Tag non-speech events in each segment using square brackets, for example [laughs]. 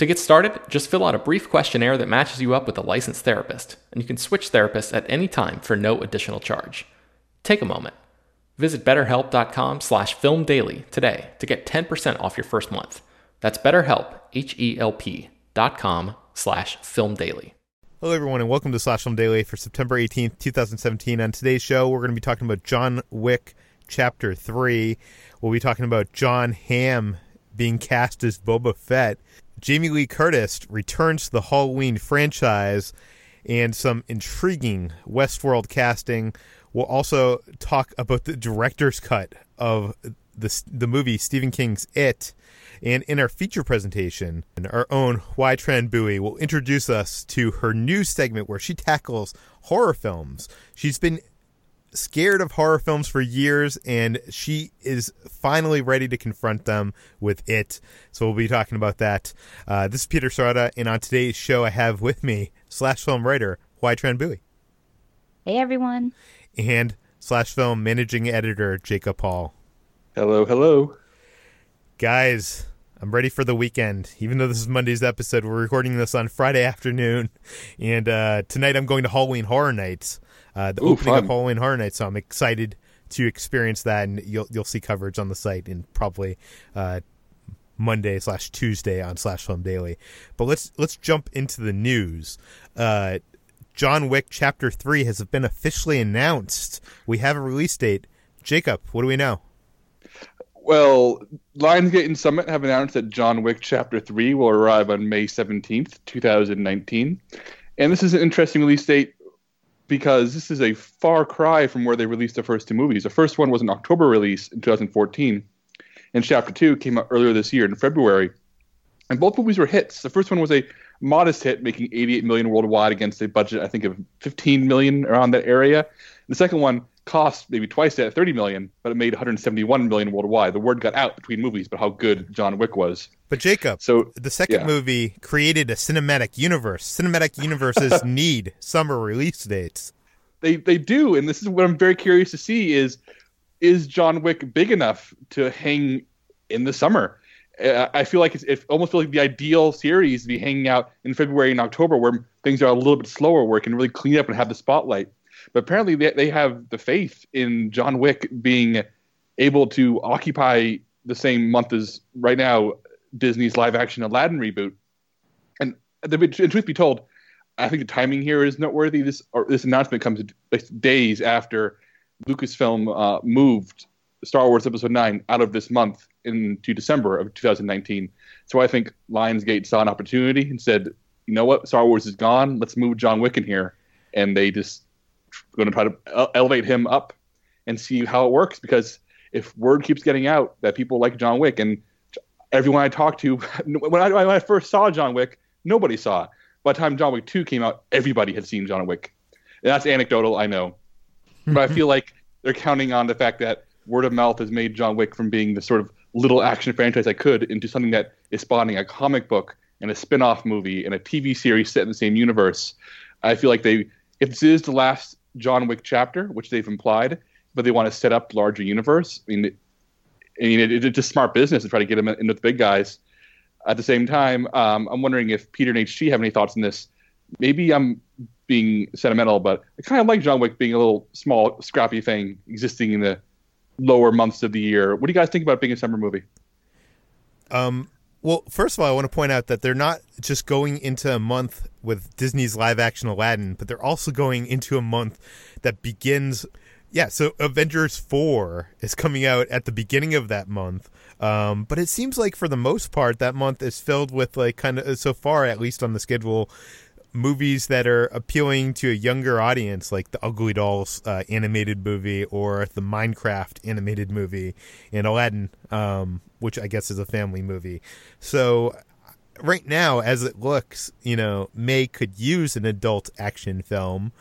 To get started, just fill out a brief questionnaire that matches you up with a licensed therapist, and you can switch therapists at any time for no additional charge. Take a moment. Visit betterhelp.com slash filmdaily today to get 10% off your first month. That's betterhelp, H-E-L-P dot com slash filmdaily. Hello, everyone, and welcome to Slash Film Daily for September 18th, 2017. On today's show, we're going to be talking about John Wick Chapter 3. We'll be talking about Jon Hamm being cast as Boba Fett. Jamie Lee Curtis returns to the Halloween franchise and some intriguing Westworld casting. We'll also talk about the director's cut of the, the movie Stephen King's It. And in our feature presentation, our own Hoai Tran Bui will introduce us to her new segment where she tackles horror films. She's been scared of horror films for years, and she is finally ready to confront them with it. So we'll be talking about that. Uh, this is Peter Sciretta, and on today's show, I have with me slash film writer Hoai Tran Bui. Hey everyone. And slash film managing editor Jacob Hall. Hello, hello. Guys, I'm ready for the weekend. Even though this is Monday's episode, we're recording this on Friday [laughs] afternoon, and uh, tonight I'm going to Halloween Horror Nights uh, the Ooh, opening fun. of Halloween Horror Nights. So I'm excited to experience that, and you'll you'll see coverage on the site in probably uh, Monday slash Tuesday on Slash Film Daily. But let's let's jump into the news. Uh, John Wick Chapter Three has been officially announced. We have a release date. Jacob, what do we know? Well, Lionsgate and Summit have announced that John Wick Chapter 3 will arrive on May 17th, 2019. And this is an interesting release date because this is a far cry from where they released the first two movies. The first one was an October release in 2014, and Chapter 2 came out earlier this year in February. And both movies were hits. The first one was a modest hit, making 88 million worldwide against a budget, I think, of 15 million around that area. The second one cost maybe twice that, 30 million, but it made 171 million worldwide. The word got out between movies about how good John Wick was. But Jacob, so the second yeah. movie created a cinematic universe. Cinematic universes [laughs] need summer release dates. They they do, and this is what I'm very curious to see is is John Wick big enough to hang in the summer? Uh, I feel like it's it almost feels like the ideal series to be hanging out in February and October, where things are a little bit slower, where it can really clean up and have the spotlight. But apparently, they, they have the faith in John Wick being able to occupy the same month as right now Disney's live action Aladdin reboot. And the, truth be told, I think the timing here is noteworthy. This this announcement comes days after Lucasfilm uh, moved Star Wars Episode Nine out of this month into December of 2019. So I think Lionsgate saw an opportunity and said, "You know what? Star Wars is gone. Let's move John Wick in here." And they just going to try to uh, elevate him up and see how it works because if word keeps getting out that people like John Wick and everyone I talked to [laughs] when I, when I first saw John Wick, nobody saw it. By the time John Wick 2 came out, everybody had seen John Wick. And that's anecdotal, I know. but I feel [laughs] like they're counting on the fact that word of mouth has made John Wick from being the sort of little action franchise I could into something that is spawning a comic book and a spin-off movie and a TV series set in the same universe. I feel like they if this is the last John Wick chapter, which they've implied, but they want to set up larger universe. I mean, I mean, it, it's just smart business to try to get him in with the big guys. At the same time, um, I'm wondering if Peter and HT have any thoughts on this. Maybe I'm being sentimental, but I kind of like John Wick being a little small, scrappy thing existing in the lower months of the year. What do you guys think about being a summer movie? Um, well, first of all, I want to point out that they're not just going into a month with Disney's live action Aladdin, but they're also going into a month that begins. Yeah, so Avengers 4 is coming out at the beginning of that month. Um, but it seems like for the most part, that month is filled with, like, kind of, so far, at least on the schedule, movies that are appealing to a younger audience, like the Ugly Dolls uh, animated movie or the Minecraft animated movie, and Aladdin, um, which I guess is a family movie. So right now, as it looks, you know, May could use an adult action film,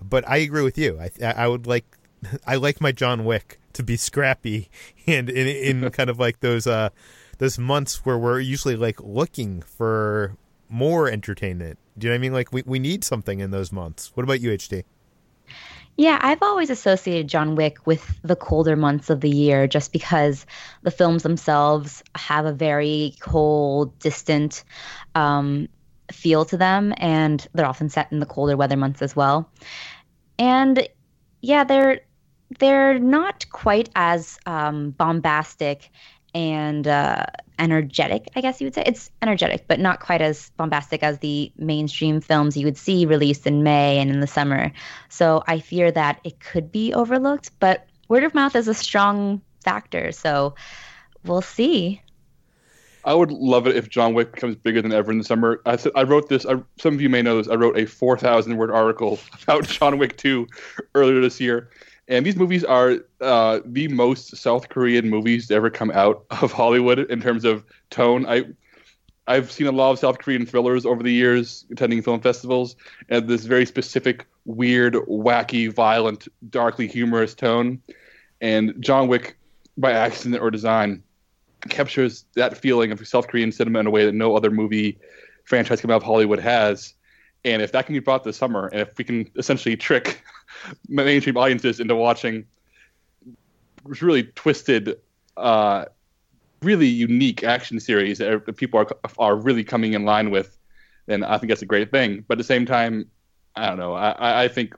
but I agree with you. I I would like [laughs] I like my John Wick to be [laughs] scrappy and in, in [laughs] kind of like those uh those months where we're usually like looking for more entertainment. Do you know what I mean? Like we, we need something in those months. What about you, HT? Yeah, I've always associated John Wick with the colder months of the year just because the films themselves have a very cold, distant um, feel to them, and they're often set in the colder weather months as well. And yeah, they're they're not quite as um, bombastic and uh, energetic, I guess you would say. It's energetic, but not quite as bombastic as the mainstream films you would see released in May and in the summer. So I fear that it could be overlooked, but word of mouth is a strong factor. So we'll see. I would love it if John Wick becomes bigger than ever in the summer. I I wrote this. I, some of you may know this. I wrote a four thousand word article [laughs] about John Wick two earlier this year, and these movies are uh, the most South Korean movies to ever come out [laughs] of Hollywood in terms of tone. I I've seen a lot of South Korean thrillers over the years, attending film festivals, and this very specific, weird, wacky, violent, darkly humorous tone. And John Wick, by accident or design, captures that feeling of South Korean cinema in a way that no other movie franchise coming out of Hollywood has. And if that can be brought this summer, and if we can essentially trick [laughs] mainstream audiences into watching really twisted, uh, really unique action series that people are are really coming in line with, then I think that's a great thing. But at the same time, I don't know. I, I think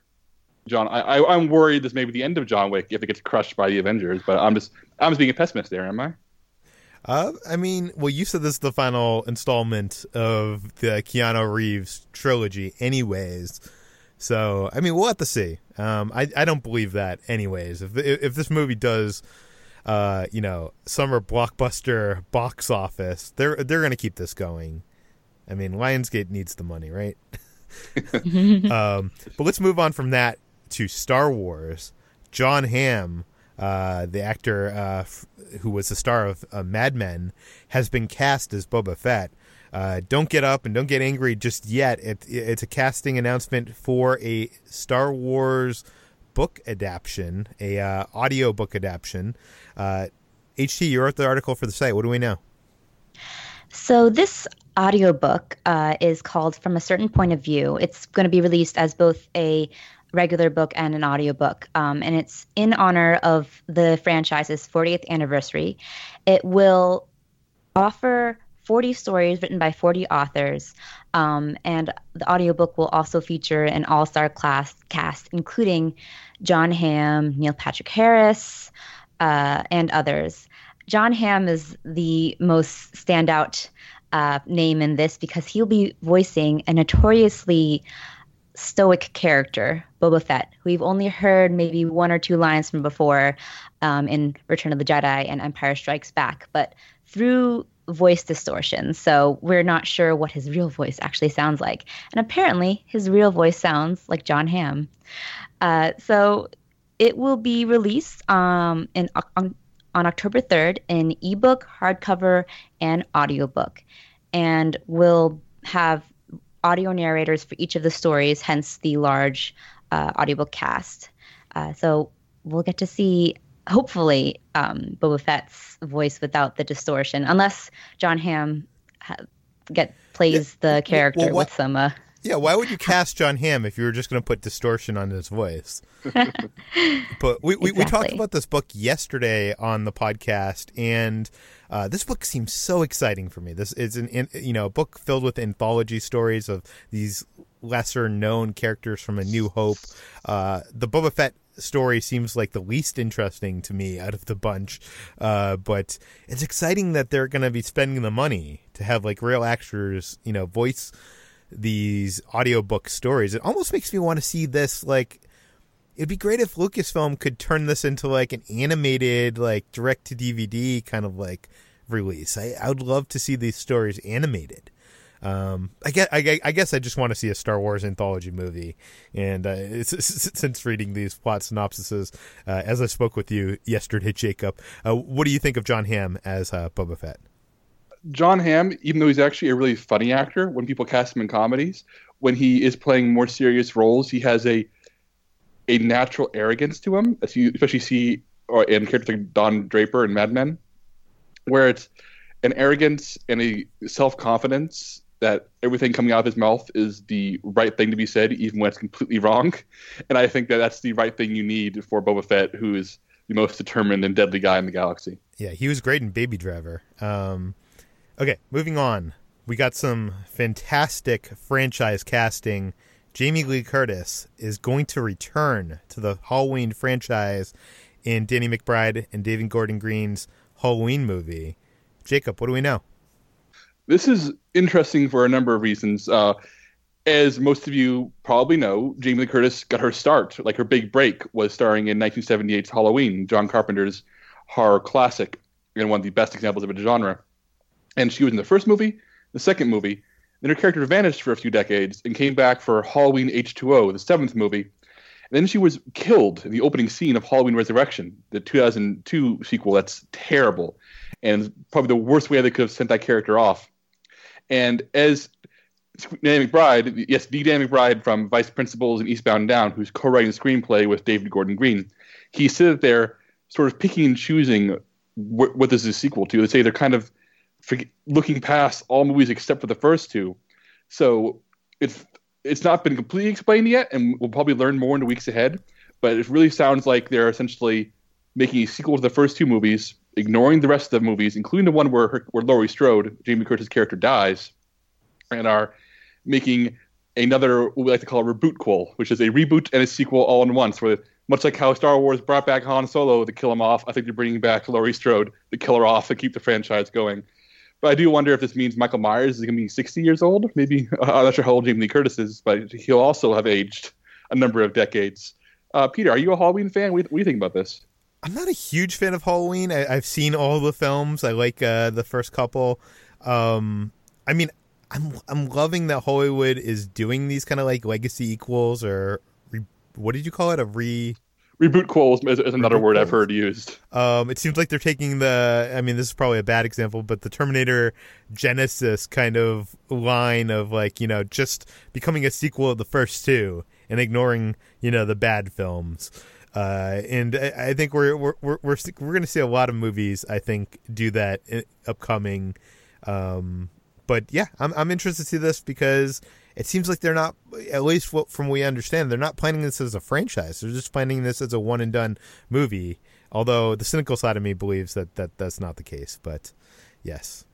John, I, I'm worried this may be the end of John Wick if it gets crushed by the Avengers. But I'm just I'm just being a pessimist there, am I? Uh, I mean, well, you said this is the final installment of the Keanu Reeves trilogy, anyways. So, I mean, we'll have to see. Um, I I don't believe that, anyways. If if this movie does, uh, you know, summer blockbuster box office, they're they're gonna keep this going. I mean, Lionsgate needs the money, right? [laughs] [laughs] um, but let's move on from that to Star Wars. Jon Hamm uh, the actor uh, f- who was the star of uh, Mad Men, has been cast as Boba Fett. Uh, don't get up and don't get angry just yet. It, it's a casting announcement for a Star Wars book adaptation, a uh, audio book adaptation. HT, you wrote the article for the site. What do we know? So this audiobook uh, is called From a Certain Point of View. It's going to be released as both a regular book and an audiobook. Um, and it's in honor of the franchise's 40th anniversary. It will offer 40 stories written by 40 authors. Um, and the audiobook will also feature an all star class cast, including Jon Hamm, Neil Patrick Harris, uh, and others. Jon Hamm is the most standout uh, name in this because he'll be voicing a notoriously stoic character, Boba Fett, who we've only heard maybe one or two lines from before um, in Return of the Jedi and Empire Strikes Back, but through voice distortion. So we're not sure what his real voice actually sounds like. And apparently, his real voice sounds like Jon Hamm. Uh, so it will be released um, in on, on October 3rd in ebook, hardcover, and audiobook. And will have audio narrators for each of the stories, hence the large uh, audiobook cast. Uh, so we'll get to see, hopefully, um, Boba Fett's voice without the distortion, unless Jon Hamm ha- get plays yeah. the character well, what, with some. Uh, yeah, why would you cast Jon Hamm if you were just going to put distortion on his voice? [laughs] but we, we, exactly. we, talked about this book yesterday on the podcast, and uh, this book seems so exciting for me. This is an you know a book filled with anthology stories of these lesser known characters from A New Hope. Uh, the Boba Fett story seems like the least interesting to me out of the bunch. Uh, but it's exciting that they're going to be spending the money to have like real actors, you know, voice these audiobook stories. It almost makes me want to see this like it'd be great if Lucasfilm could turn this into like an animated, like direct to DVD kind of like release. I, I would love to see these stories animated. Um, I guess I, I, guess I just want to see a Star Wars anthology movie, and uh, [laughs] since reading these plot synopsises, uh, as I spoke with you yesterday, [laughs] Jacob, uh, what do you think of Jon Hamm as uh, Boba Fett? Jon Hamm, even though he's actually a really funny actor, when people cast him in comedies, when he is playing more serious roles, he has a a natural arrogance to him, as you especially see or in characters like Don Draper and Mad Men, where it's an arrogance and a self confidence that everything coming out of his mouth is the right thing to be said, even when it's completely wrong. And I think that that's the right thing you need for Boba Fett, who is the most determined and deadly guy in the galaxy. Yeah, he was great in Baby Driver. Um, okay, moving on. We got some fantastic franchise casting Jamie Lee Curtis is going to return to the Halloween franchise in Danny McBride and David Gordon Green's Halloween movie. Jacob, what do we know? This is interesting for a number of reasons. Uh, as most of you probably know, Jamie Lee Curtis got her start, like her big break was starring in 1978's Halloween, John Carpenter's horror classic, and one of the best examples of a genre. And she was in the first movie, the second movie, then her character vanished for a few decades and came back for Halloween H2O, the seventh movie. And then she was killed in the opening scene of Halloween Resurrection, the 2002 sequel. That's terrible. And probably the worst way they could have sent that character off. And as Danny McBride, yes, the Danny McBride from Vice Principals and Eastbound and Down, who's co-writing the screenplay with David Gordon Green, he sat there sort of picking and choosing what, what this is a sequel to. They say they're kind of looking past all movies except for the first two. So it's it's not been completely explained yet, and we'll probably learn more in the weeks ahead. But it really sounds like they're essentially making a sequel to the first two movies, ignoring the rest of the movies, including the one where where Laurie Strode, Jamie Curtis' character, dies, and are making another what we like to call a reboot quel, which is a reboot and a sequel all in once. Where much like how Star Wars brought back Han Solo to kill him off, I think they're bringing back Laurie Strode to kill her off to keep the franchise going. But I do wonder if this means Michael Myers is going to be 60 years old. Maybe [laughs] I'm not sure how old Jamie Lee Curtis is, but he'll also have aged a number of decades. Uh, Peter, are you a Halloween fan? What, do you think about this? I'm not a huge fan of Halloween. I, have seen all the films. I like uh, the first couple. Um, I mean, I'm I'm loving that Hollywood is doing these kind of like legacy equals or re, what did you call it? A re reboot quals is, is another reboot word I've heard used. Um, it seems like they're taking the. I mean, this is probably a bad example, but the Terminator Genisys kind of line of like you know just becoming a sequel of the first two and ignoring you know the bad films. Uh, and I, I, think we're we're we're we're, we're going to see a lot of movies. I think do that upcoming. Um, but yeah, I'm I'm interested to see this because it seems like they're not, at least from what we understand, they're not planning this as a franchise. They're just planning this as a one and done movie. Although the cynical side of me believes that, that that's not the case. But yes.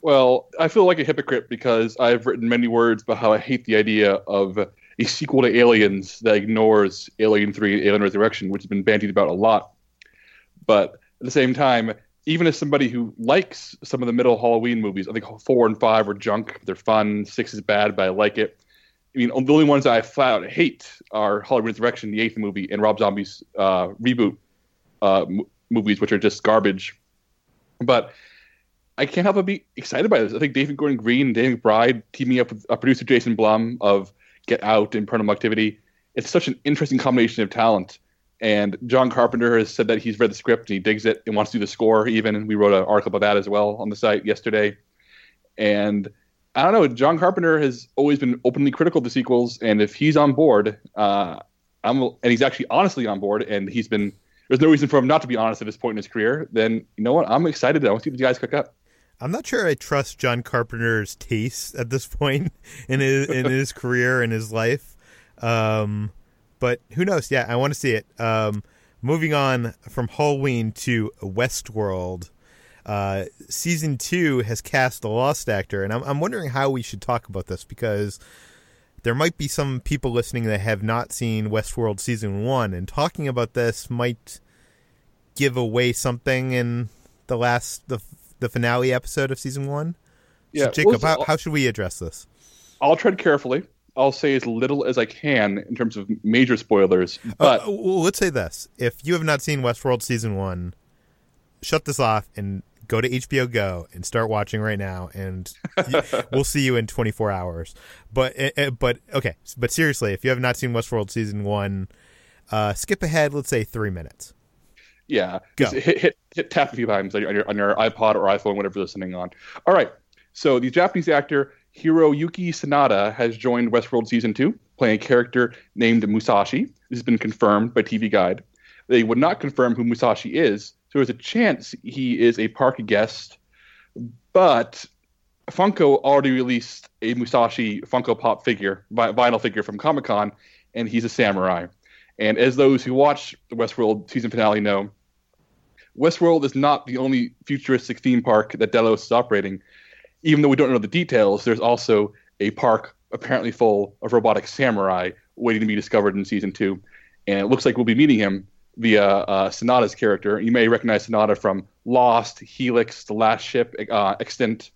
Well, I feel like a hypocrite because I've written many words about how I hate the idea of a sequel to Aliens that ignores Alien 3 Alien Resurrection, which has been bandied about a lot. But at the same time, even as somebody who likes some of the middle Halloween movies, I think four and five are junk. They're fun. Six is bad, but I like it. I mean, the only ones I flat out hate are Halloween Resurrection, the eighth movie, and Rob Zombie's uh, reboot uh, m- movies, which are just garbage. But I can't help but be excited by this. I think David Gordon Green and Danny McBride teaming up with uh, producer Jason Blum of Get Out and Paranormal Activity. It's such an interesting combination of talent. And John Carpenter has said that he's read the script and he digs it and wants to do the score. Even we wrote an article about that as well on the site yesterday. And I don't know. John Carpenter has always been openly critical of the sequels, and if he's on board, uh, I'm and he's actually honestly on board, and he's been. There's no reason for him not to be honest at this point in his career. Then you know what? I'm excited. I want to see what the guys cook up. I'm not sure I trust John Carpenter's taste at this point [laughs] in his in his career and his life. Um, but who knows? Yeah, I want to see it. Um, moving on from Halloween to Westworld. Uh, season two has cast a lost actor, and I'm, I'm wondering how we should talk about this because there might be some people listening that have not seen Westworld season one, and talking about this might give away something in the last the the finale episode of season one. Yeah, so Jacob, well, how, how should we address this? I'll tread carefully. I'll say as little as I can in terms of major spoilers. But uh, let's say this: if you have not seen Westworld season one, shut this off and go to HBO Go and start watching right now, and [laughs] we'll see you in 24 hours. But but okay, but seriously, if you have not seen Westworld season one, uh, skip ahead. Let's say three minutes. Yeah, hit, hit, hit tap a few times on your, on your iPod or iPhone, whatever you're listening on. All right. So the Japanese actor Hiroyuki Sanada has joined Westworld season two, playing a character named Musashi. This has been confirmed by TV Guide. They would not confirm who Musashi is, so there's a chance he is a park guest. But Funko already released a Musashi Funko Pop figure, vinyl figure from Comic Con, and he's a samurai. And as those who watch the Westworld season finale know, Westworld is not the only futuristic theme park that Delos is operating. Even though we don't know the details, there's also a park apparently full of robotic samurai waiting to be discovered in season two. And it looks like we'll be meeting him via uh, Sanada's character. You may recognize Sanada from Lost, Helix, The Last Ship, uh, Extant,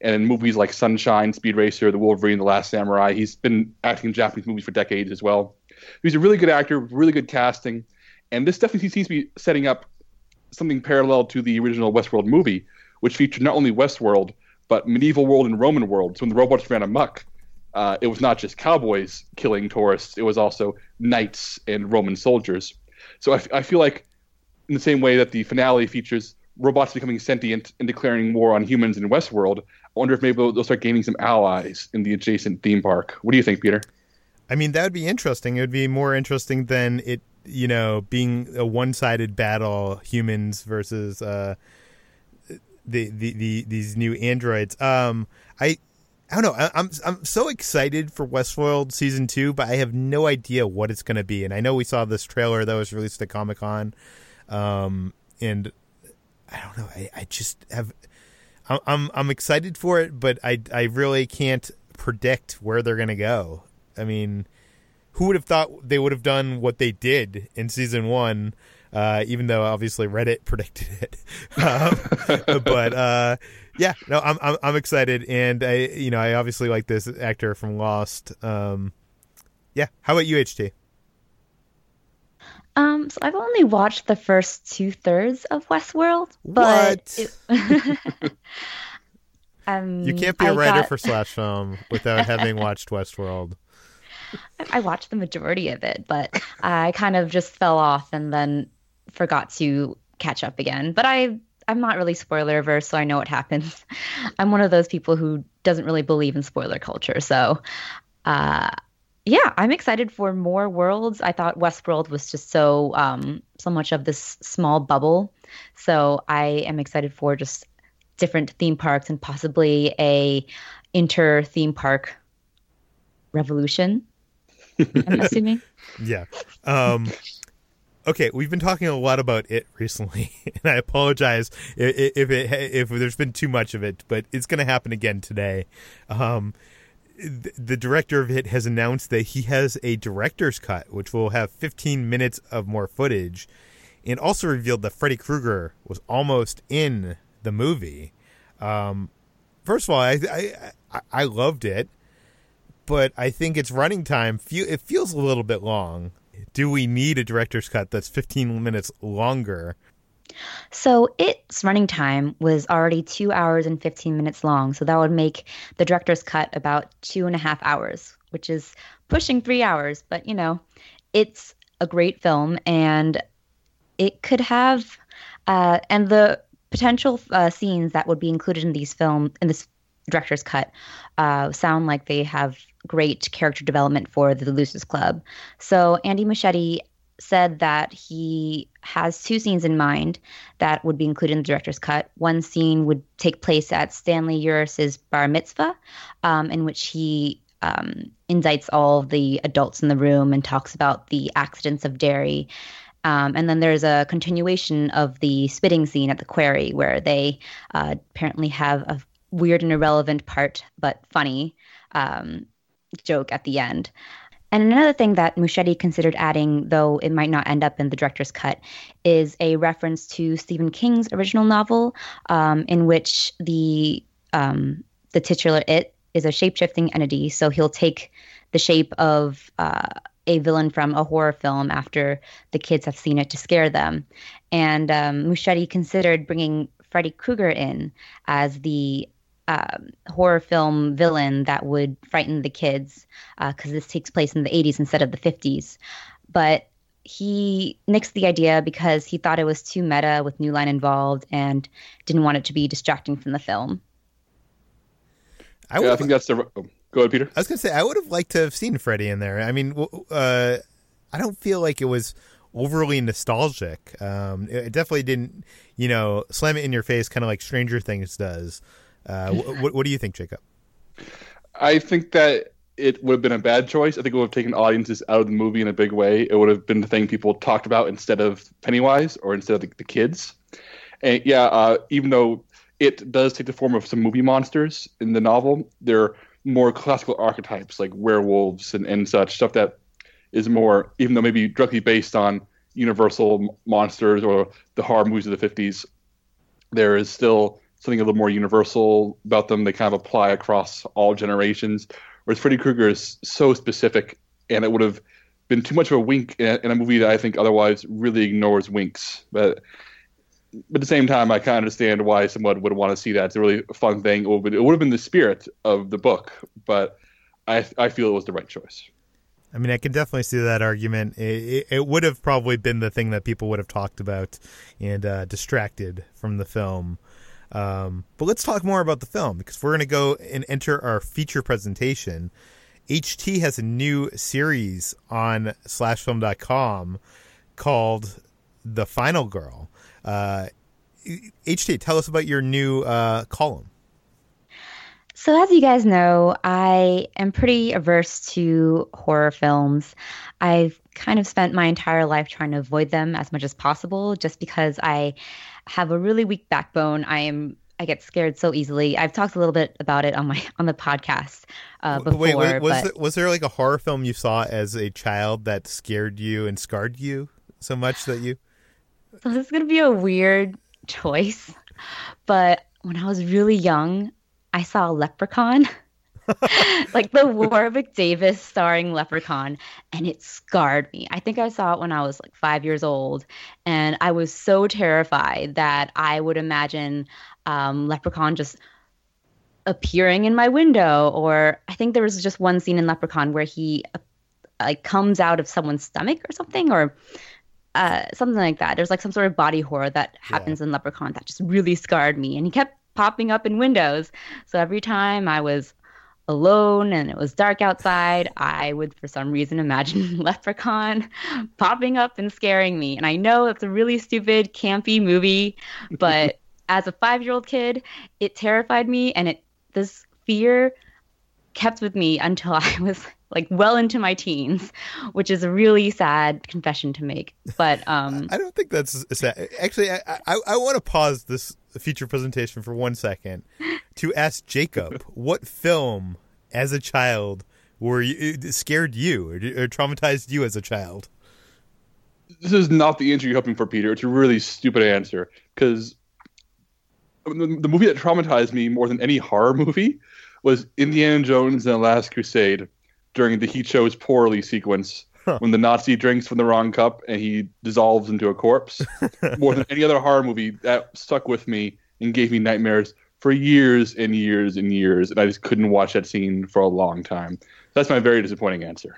and in movies like Sunshine, Speed Racer, The Wolverine, The Last Samurai. He's been acting in Japanese movies for decades as well. He's a really good actor, really good casting, and this definitely seems to be setting up something parallel to the original Westworld movie, which featured not only Westworld but medieval world and Roman world. So when the robots ran amok, uh, it was not just cowboys killing tourists; it was also knights and Roman soldiers. So I, f- I feel like, in the same way that the finale features robots becoming sentient and declaring war on humans in Westworld, I wonder if maybe they'll start gaining some allies in the adjacent theme park. What do you think, Peter? I mean, that would be interesting. It would be more interesting than it, you know, being a one-sided battle, humans versus uh, the, the, the these new androids. Um, I I don't know. I, I'm I'm so excited for Westworld season two, but I have no idea what it's going to be. And I know we saw this trailer that was released at Comic Con, um, and I don't know. I, I just have. I'm I'm excited for it, but I I really can't predict where they're going to go. I mean, who would have thought they would have done what they did in season one? Uh, even though obviously Reddit [laughs] predicted it, um, but uh, yeah, no, I'm, I'm I'm excited, and I you know I obviously like this actor from Lost. Um, yeah, how about you, HT? Um, so I've only watched the first two thirds of Westworld, but it, [laughs] um, you can't be a I writer got... for slash film without having watched Westworld. [laughs] I watched the majority of it, but I kind of just fell off and then forgot to catch up again. But I I'm not really spoiler averse, so I know what happens. [laughs] I'm one of those people who doesn't really believe in spoiler culture. So, uh, yeah, I'm excited for more worlds. I thought Westworld was just so um, so much of this small bubble. So I am excited for just different theme parks and possibly a inter theme park revolution. I'm [laughs] assuming. Yeah. Um, okay, we've been talking a lot about it recently, [laughs] and I apologize if, if it if there's been too much of it, but it's going to happen again today. Um, the director of it has announced that he has a director's cut, which will have 15 minutes of more footage, and also revealed that Freddy Krueger was almost in the movie. Um, first of all, I, I I loved it, but I think its running time feel it feels a little bit long. Do we need a director's cut that's 15 minutes longer? So its running time was already two hours and 15 minutes long. So that would make the director's cut about two and a half hours, which is pushing three hours. But, you know, it's a great film and it could have, uh, and the potential uh, scenes that would be included in these film in this director's cut uh, sound like they have great character development for the Losers Club. So Andy Muschietti said that he has two scenes in mind that would be included in the director's cut. One scene would take place at Stanley Uris's bar mitzvah, um, in which he um, indicts all the adults in the room and talks about the accidents of Derry. Um, and then there's a continuation of the spitting scene at the quarry where they uh, apparently have a weird and irrelevant part, but funny um, joke at the end. And another thing that Muschietti considered adding, though it might not end up in the director's cut, is a reference to Stephen King's original novel, um, in which the um, the titular it is a shape shifting entity. So he'll take the shape of uh, a villain from a horror film after the kids have seen it to scare them. And um, considered bringing Freddy Krueger in as the um, horror film villain that would frighten the kids because uh, this takes place in the 80s instead of the 50s. But he nixed the idea because he thought it was too meta with New Line involved and didn't want it to be distracting from the film. I, yeah, I think that's the. Oh, go ahead, Peter. I was going to say I would have liked to have seen Freddy in there. I mean, uh, I don't feel like it was overly nostalgic. Um, it definitely didn't, you know, slam it in your face, kind of like Stranger Things does. Uh, what, what do you think, Jacob? I think that it would have been a bad choice. I think it would have taken audiences out of the movie in a big way. It would have been the thing people talked about instead of Pennywise or instead of the, the kids. And yeah, uh, even though it does take the form of some movie monsters in the novel, they're more classical archetypes like werewolves and, and such stuff that is more, even though maybe directly based on Universal monsters or the horror movies of the 50s, there is still something a little more universal about them. They kind of apply across all generations. Whereas Freddy Krueger is so specific, and it would have been too much of a wink in a, movie that I think otherwise really ignores winks. But, but at the same time, I kind of understand why someone would want to see that. It's a really fun thing. It would, would have been the spirit of the book, but I, I feel it was the right choice. I mean, I can definitely see that argument. It, it, it, would have probably been the thing that people would have talked about and uh, distracted from the film. Um, but let's talk more about the film because we're going to go and enter our feature presentation. HT has a new series on slashfilm.com called The Final Girl. Uh, HT, tell us about your new uh, column. So, as you guys know, I am pretty averse to horror films. I've kind of spent my entire life trying to avoid them as much as possible just because I have a really weak backbone. I am I get scared so easily. I've talked a little bit about it on my [laughs] on the podcast uh, before. Wait, wait was there, was there like a horror film you saw as a child that scared you and scarred you so much that you? So [sighs] this is gonna be a weird choice, but when I was really young, I saw a Leprechaun. [laughs] [laughs] like the Warwick Davis starring Leprechaun, and it scarred me. I think I saw it when I was like five years old, and I was so terrified that I would imagine um, Leprechaun just appearing in my window. Or I think there was just one scene in Leprechaun where he uh, like comes out of someone's stomach or something, or uh, something like that. There's like some sort of body horror that happens yeah. in Leprechaun that just really scarred me, and he kept popping up in windows. So every time I was alone and it was dark outside, I would, for some reason, imagine [laughs] Leprechaun popping up and scaring me. And I know it's a really stupid, campy movie, but [laughs] as a five year old kid, it terrified me and it this fear kept with me until [laughs] I was like well into my teens, which is a really sad confession to make. But um, I don't think that's sad. Actually, I, I, I want to pause this feature presentation for one second to ask Jacob what film as a child were you scared you or, or traumatized you as a child. this is not the answer you're hoping for, Peter. It's a really stupid answer because the, the movie that traumatized me more than any horror movie was Indiana Jones and the Last Crusade during the he chose poorly sequence Huh. when the Nazi drinks from the wrong cup and he dissolves into a corpse. [laughs] more than any other horror movie that stuck with me and gave me nightmares for years and years and years, and I just couldn't watch that scene for a long time. That's my very disappointing answer.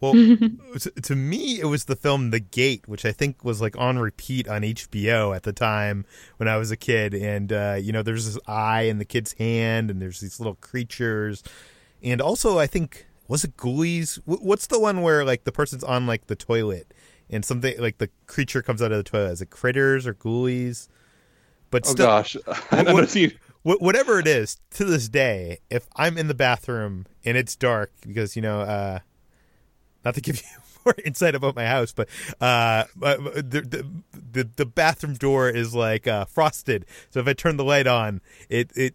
Well, [laughs] to, to me, it was the film The Gate, which I think was like on repeat on HBO at the time when I was a kid. And, uh, you know, there's this eye in the kid's hand, and there's these little creatures. And also, I think, was it Ghoulies? Wh- What's the one where, like, the person's on, like, the toilet and something, like, the creature comes out of the toilet? Is it Critters or Ghoulies? But Oh still, gosh, [laughs] I've never what- seen. Wh- whatever it is, to this day, if I'm in the bathroom and it's dark, because you know, uh, not to [laughs] give you more insight about my house, but uh, the, the the bathroom door is like uh, frosted, so if I turn the light on, it it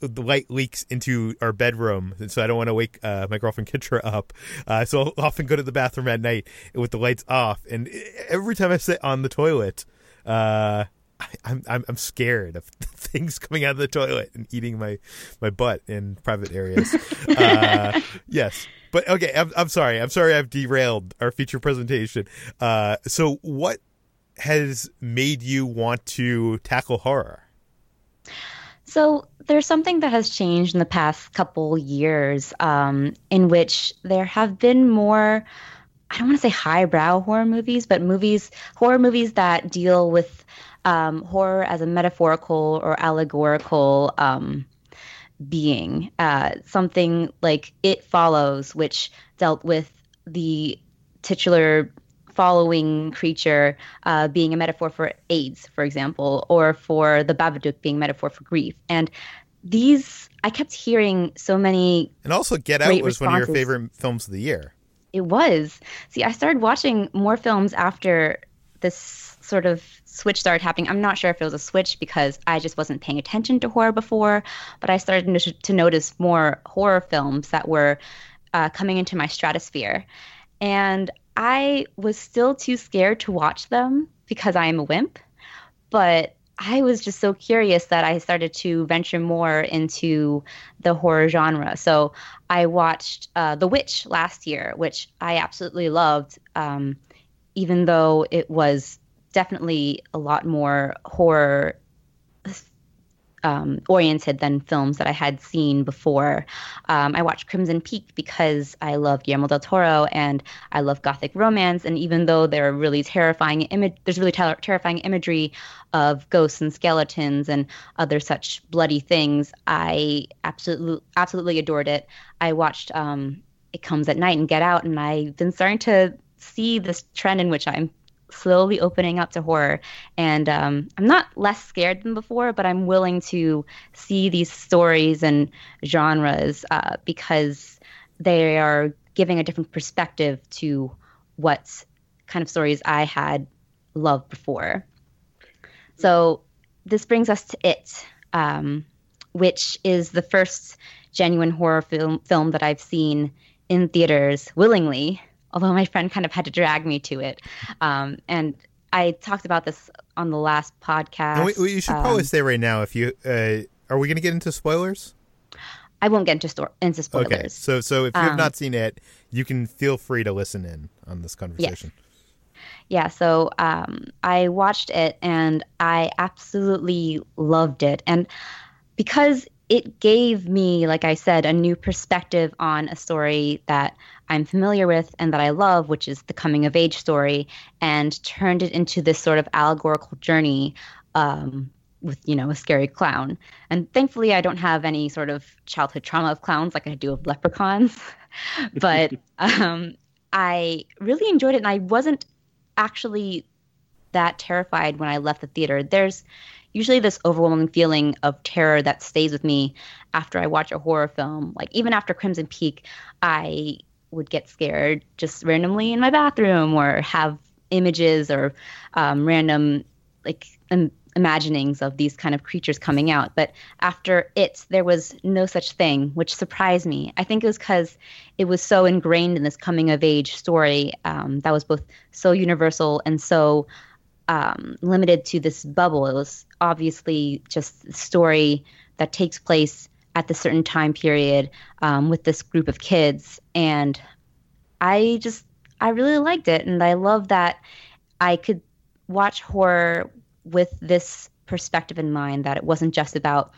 the light leaks into our bedroom, and so I don't want to wake uh, my girlfriend Kitra up. Uh, so I'll often go to the bathroom at night with the lights off, and every time I sit on the toilet, uh, I'm I'm I'm scared of [laughs] things coming out of the toilet and eating my my butt in private areas. [laughs] uh, yes, but okay. I'm I'm sorry. I'm sorry. I've derailed our feature presentation. Uh, so what has made you want to tackle horror? So there's something that has changed in the past couple years, um, in which there have been more. I don't want to say highbrow horror movies, but movies, horror movies that deal with um, horror as a metaphorical or allegorical um, being. Uh, something like It Follows, which dealt with the titular following creature uh, being a metaphor for AIDS, for example, or for the Babadook being a metaphor for grief. And these, I kept hearing so many And also, Get Out was one of your favorite films of the year. it was. See, I started watching more films after this sort of switch started happening. I'm not sure if it was a switch because I just wasn't paying attention to horror before, but I started to, notice more horror films that were uh, coming into my stratosphere. And I was still too scared to watch them because I am a wimp. But I was just so curious that I started to venture more into the horror genre. So I watched uh, The Witch last year, which I absolutely loved, um, even though it was definitely a lot more horror um, oriented than films that I had seen before. Um, I watched Crimson Peak because I love Guillermo del Toro and I love gothic romance. And even though there are really terrifying image, there's really ter- terrifying imagery of ghosts and skeletons and other such bloody things, I absolutely absolutely adored it. I watched um, It Comes at Night and Get Out, and I've been starting to see this trend in which I'm slowly opening up to horror. And um, I'm not less scared than before, but I'm willing to see these stories and genres uh, because they are giving a different perspective to what kind of stories I had loved before. So this brings us to It, um, which is the first genuine horror film, film that I've seen in theaters willingly although my friend kind of had to drag me to it. Um, and I talked about this on the last podcast. We, we, you should probably Um, say right now if you uh, are we going to get into spoilers? I won't get into, sto- into spoilers. Okay, so so if you have Um, not seen it, you can feel free to listen in on this conversation. Yeah, so um, I watched it and I absolutely loved it. And because it gave me, like I said, a new perspective on a story that I'm familiar with and that I love, which is the coming of age story, and turned it into this sort of allegorical journey um, with, you know, a scary clown. And thankfully, I don't have any sort of childhood trauma of clowns like I do of leprechauns. [laughs] but [laughs] um, I really enjoyed it, and I wasn't actually that terrified when I left the theater. There's usually this overwhelming feeling of terror that stays with me after I watch a horror film. Like even after Crimson Peak, I would get scared just randomly in my bathroom or have images or um, random like imaginings of these kind of creatures coming out. But after it, there was no such thing, which surprised me. I think it was because it was so ingrained in this coming of age story um, that was both so universal and so um, limited to this bubble. It was obviously just a story that takes place at the certain time period um, with this group of kids. And I just, I really liked it. And I love that I could watch horror with this perspective in mind that it wasn't just about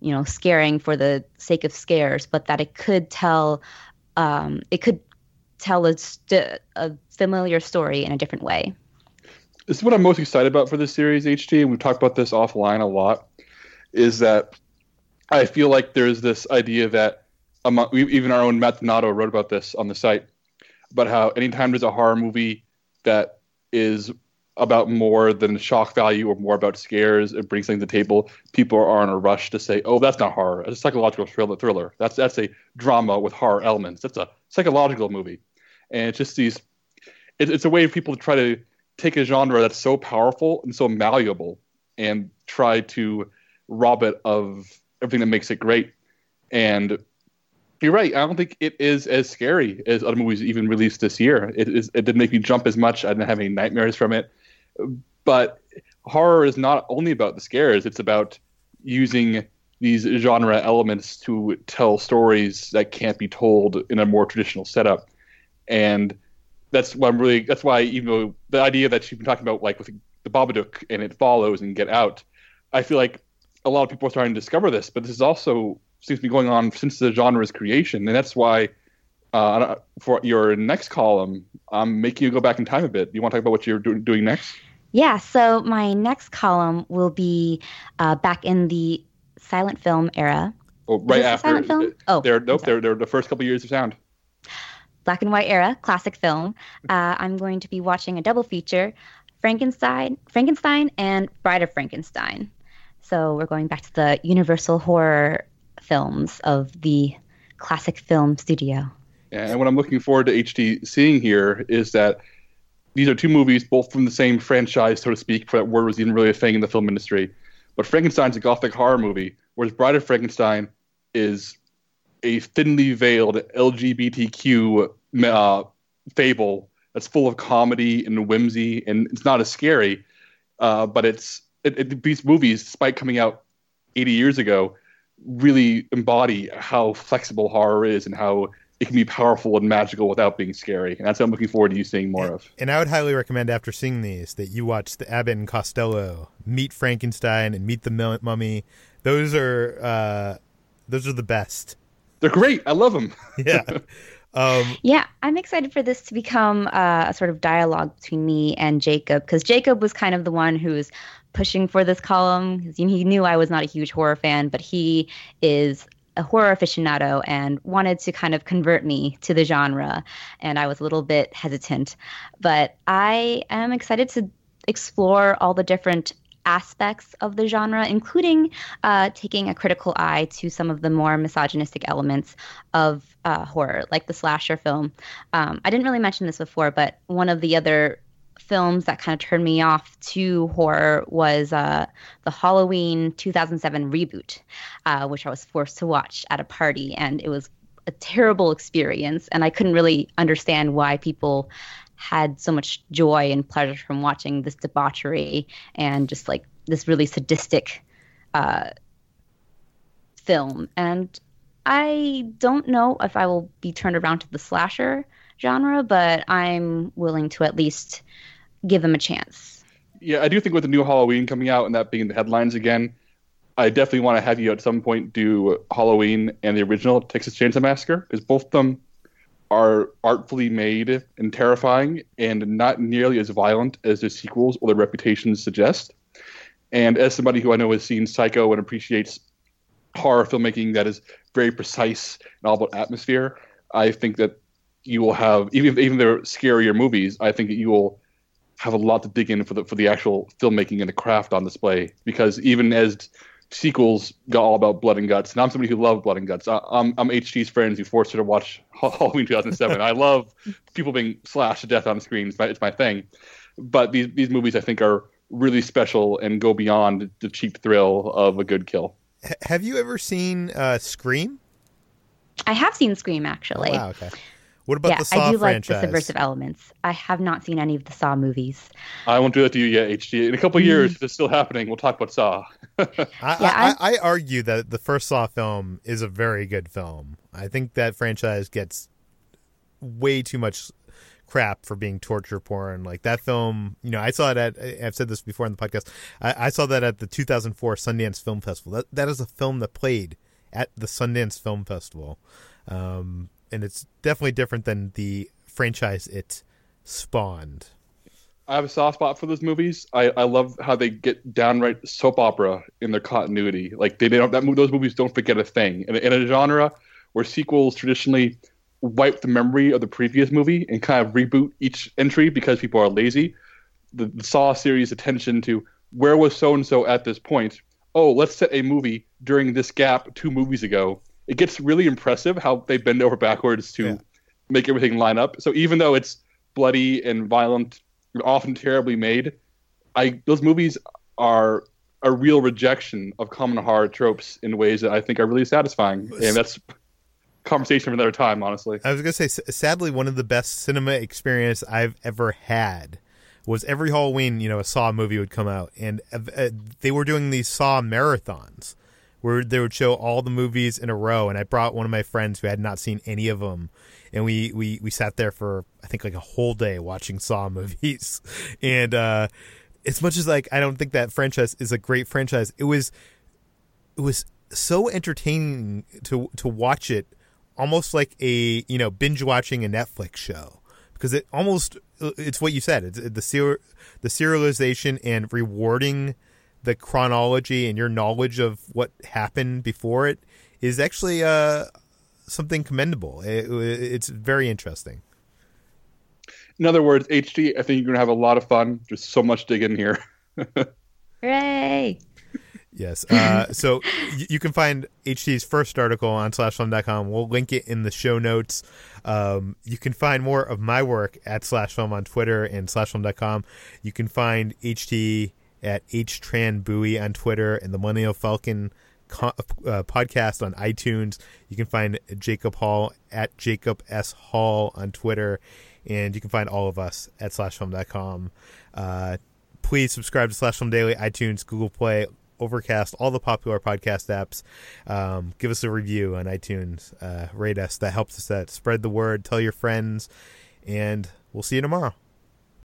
you know scaring for the sake of scares but that it could tell um, it could tell a, st- a familiar story in a different way this is what i'm most excited about for this series ht and we've talked about this offline a lot is that i feel like there's this idea that among, even our own matt donato wrote about this on the site about how anytime there's a horror movie that is about more than shock value or more about scares and brings things to the table, people are in a rush to say, "Oh, that's not horror. It's a psychological thriller. That's that's a drama with horror elements. That's a psychological movie." And it's just these. It, it's a way for people to try to take a genre that's so powerful and so malleable and try to rob it of everything that makes it great. And you're right. I don't think it is as scary as other movies even released this year. It is. It didn't make me jump as much. I didn't have any nightmares from it but horror is not only about the scares; it's about using these genre elements to tell stories that can't be told in a more traditional setup. And that's why I'm really that's why even though the idea that you've been talking about like with the Babadook and it follows and Get Out, I feel like a lot of people are starting to discover this, but this is also seems to be going on since the genre's creation, and that's why uh, for your next column, I'm making you go back in time a bit. You want to talk about what you're do- doing next? Yeah, so my next column will be uh, back in the silent film era. Oh, right after. Silent film? Oh, they're nope. They're they're the first couple years of sound. Black and white era, classic film. Uh, I'm going to be watching a double feature, Frankenstein, Frankenstein, and Bride of Frankenstein. So we're going back to the Universal horror films of the classic film studio. And what I'm looking forward to HT seeing here is that these are two movies, both from the same franchise, so to speak, for that word was even really a thing in the film industry. But Frankenstein's a gothic horror movie, whereas Bride of Frankenstein is a thinly veiled LGBTQ uh, fable that's full of comedy and whimsy, and it's not as scary. Uh, but it's it, it, these movies, despite coming out 80 years ago, really embody how flexible horror is and how it can be powerful and magical without being scary. And that's what I'm looking forward to you seeing more of. And I would highly recommend after seeing these that you watch the Abbott and Costello, Meet Frankenstein, and Meet the Mummy. Those are uh, those are the best. They're great. I love them. [laughs] yeah. Um, yeah, I'm excited for this to become uh, a sort of dialogue between me and Jacob because Jacob was kind of the one who was pushing for this column because he knew I was not a huge horror fan, but he is a horror aficionado and wanted to kind of convert me to the genre. And I was a little bit hesitant. But I am excited to explore all the different aspects of the genre, including uh, taking a critical eye to some of the more misogynistic elements of uh, horror, like the slasher film. Um, I didn't really mention this before, but one of the other films that kind of turned me off to horror was uh, the Halloween 2007 reboot, uh, which I was forced to watch at a party, and it was a terrible experience. And I couldn't really understand why people had so much joy and pleasure from watching this debauchery and just like this really sadistic uh, film. And I don't know if I will be turned around to the slasher genre, but I'm willing to at least give them a chance. Yeah, I do think with the new Halloween coming out and that being the headlines again, I definitely want to have you at some point do Halloween and the original Texas Chainsaw Massacre because both of them are artfully made and terrifying and not nearly as violent as the sequels or their reputations suggest. And as somebody who I know has seen Psycho and appreciates horror filmmaking that is very precise and all about atmosphere, I think that you will have even even they're scarier movies. I think that you will have a lot to dig in for the for the actual filmmaking and the craft on display. Because even as sequels got all about blood and guts, and I'm somebody who loves blood and guts. I, am I'm HT's friends who forced her to watch [laughs] Halloween 2007. I love people being slashed to death on the screen. It's my, it's my thing. But these these movies I think are really special and go beyond the cheap thrill of a good kill. H- have you ever seen uh, Scream? I have seen Scream actually. Oh, wow, okay. What about yeah, the Saw I do franchise? like the subversive elements. I have not seen any of the Saw movies. I won't do that to you yet, HT. In a couple of years, if it's still happening, we'll talk about Saw. [laughs] I, Yeah, I, I, I argue that the first Saw film is a very good film. I think that franchise gets way too much crap for being torture porn. Like that film, you know, I saw it at. I've said this before in the podcast. I, I saw that at the 2004 Sundance Film Festival. That that is a film that played at the Sundance Film Festival, um, and it's definitely different than the franchise it spawned. I have a soft spot for those movies. I, I love how they get downright soap opera in their continuity. Like they, they don't that those movies don't forget a thing. In, a- in a genre where sequels traditionally wipe the memory of the previous movie and kind of reboot each entry because people are lazy, the, the Saw series' attention to where was so and so at this point. Oh, let's set a movie during this gap two movies ago. It gets really impressive how they bend over backwards to Yeah. make everything line up. So even though it's bloody and violent often terribly made, I those movies are a real rejection of common horror tropes in ways that I think are really satisfying. And that's conversation for another time, honestly. I was gonna say, sadly, one of the best cinema experience I've ever had was every Halloween. You know, a Saw movie would come out, and uh, they were doing these Saw marathons where they would show all the movies in a row. And I brought one of my friends who had not seen any of them, and we we we sat there for I think like a whole day watching [laughs] Saw movies. And uh, as much as like I don't think that franchise is a great franchise, it was it was so entertaining to to watch it almost like a you know binge watching a Netflix show because it almost it's what you said it's the ser- the serialization and rewarding the chronology and your knowledge of what happened before it is actually uh something commendable it, it's very interesting In other words, HT, I think you're going to have a lot of fun. There's so much dig in here. [laughs] Hooray! Yes. Uh, so y- you can find HT's first article on slashfilm.com. We'll link it in the show notes. Um, you can find more of my work at slashfilm on Twitter and slashfilm.com. You can find HT at HoaiTranBui on Twitter and the Millennial Falcon co- uh, podcast on iTunes. You can find Jacob Hall at Jacob S. Hall on Twitter. And you can find all of us at slashfilm.com. Uh, please subscribe to Slash Film Daily, iTunes, Google Play, Overcast, all the popular podcast apps. Um, give us a review on iTunes. Uh, rate us. That helps us out. Spread the word. Tell your friends. And we'll see you tomorrow.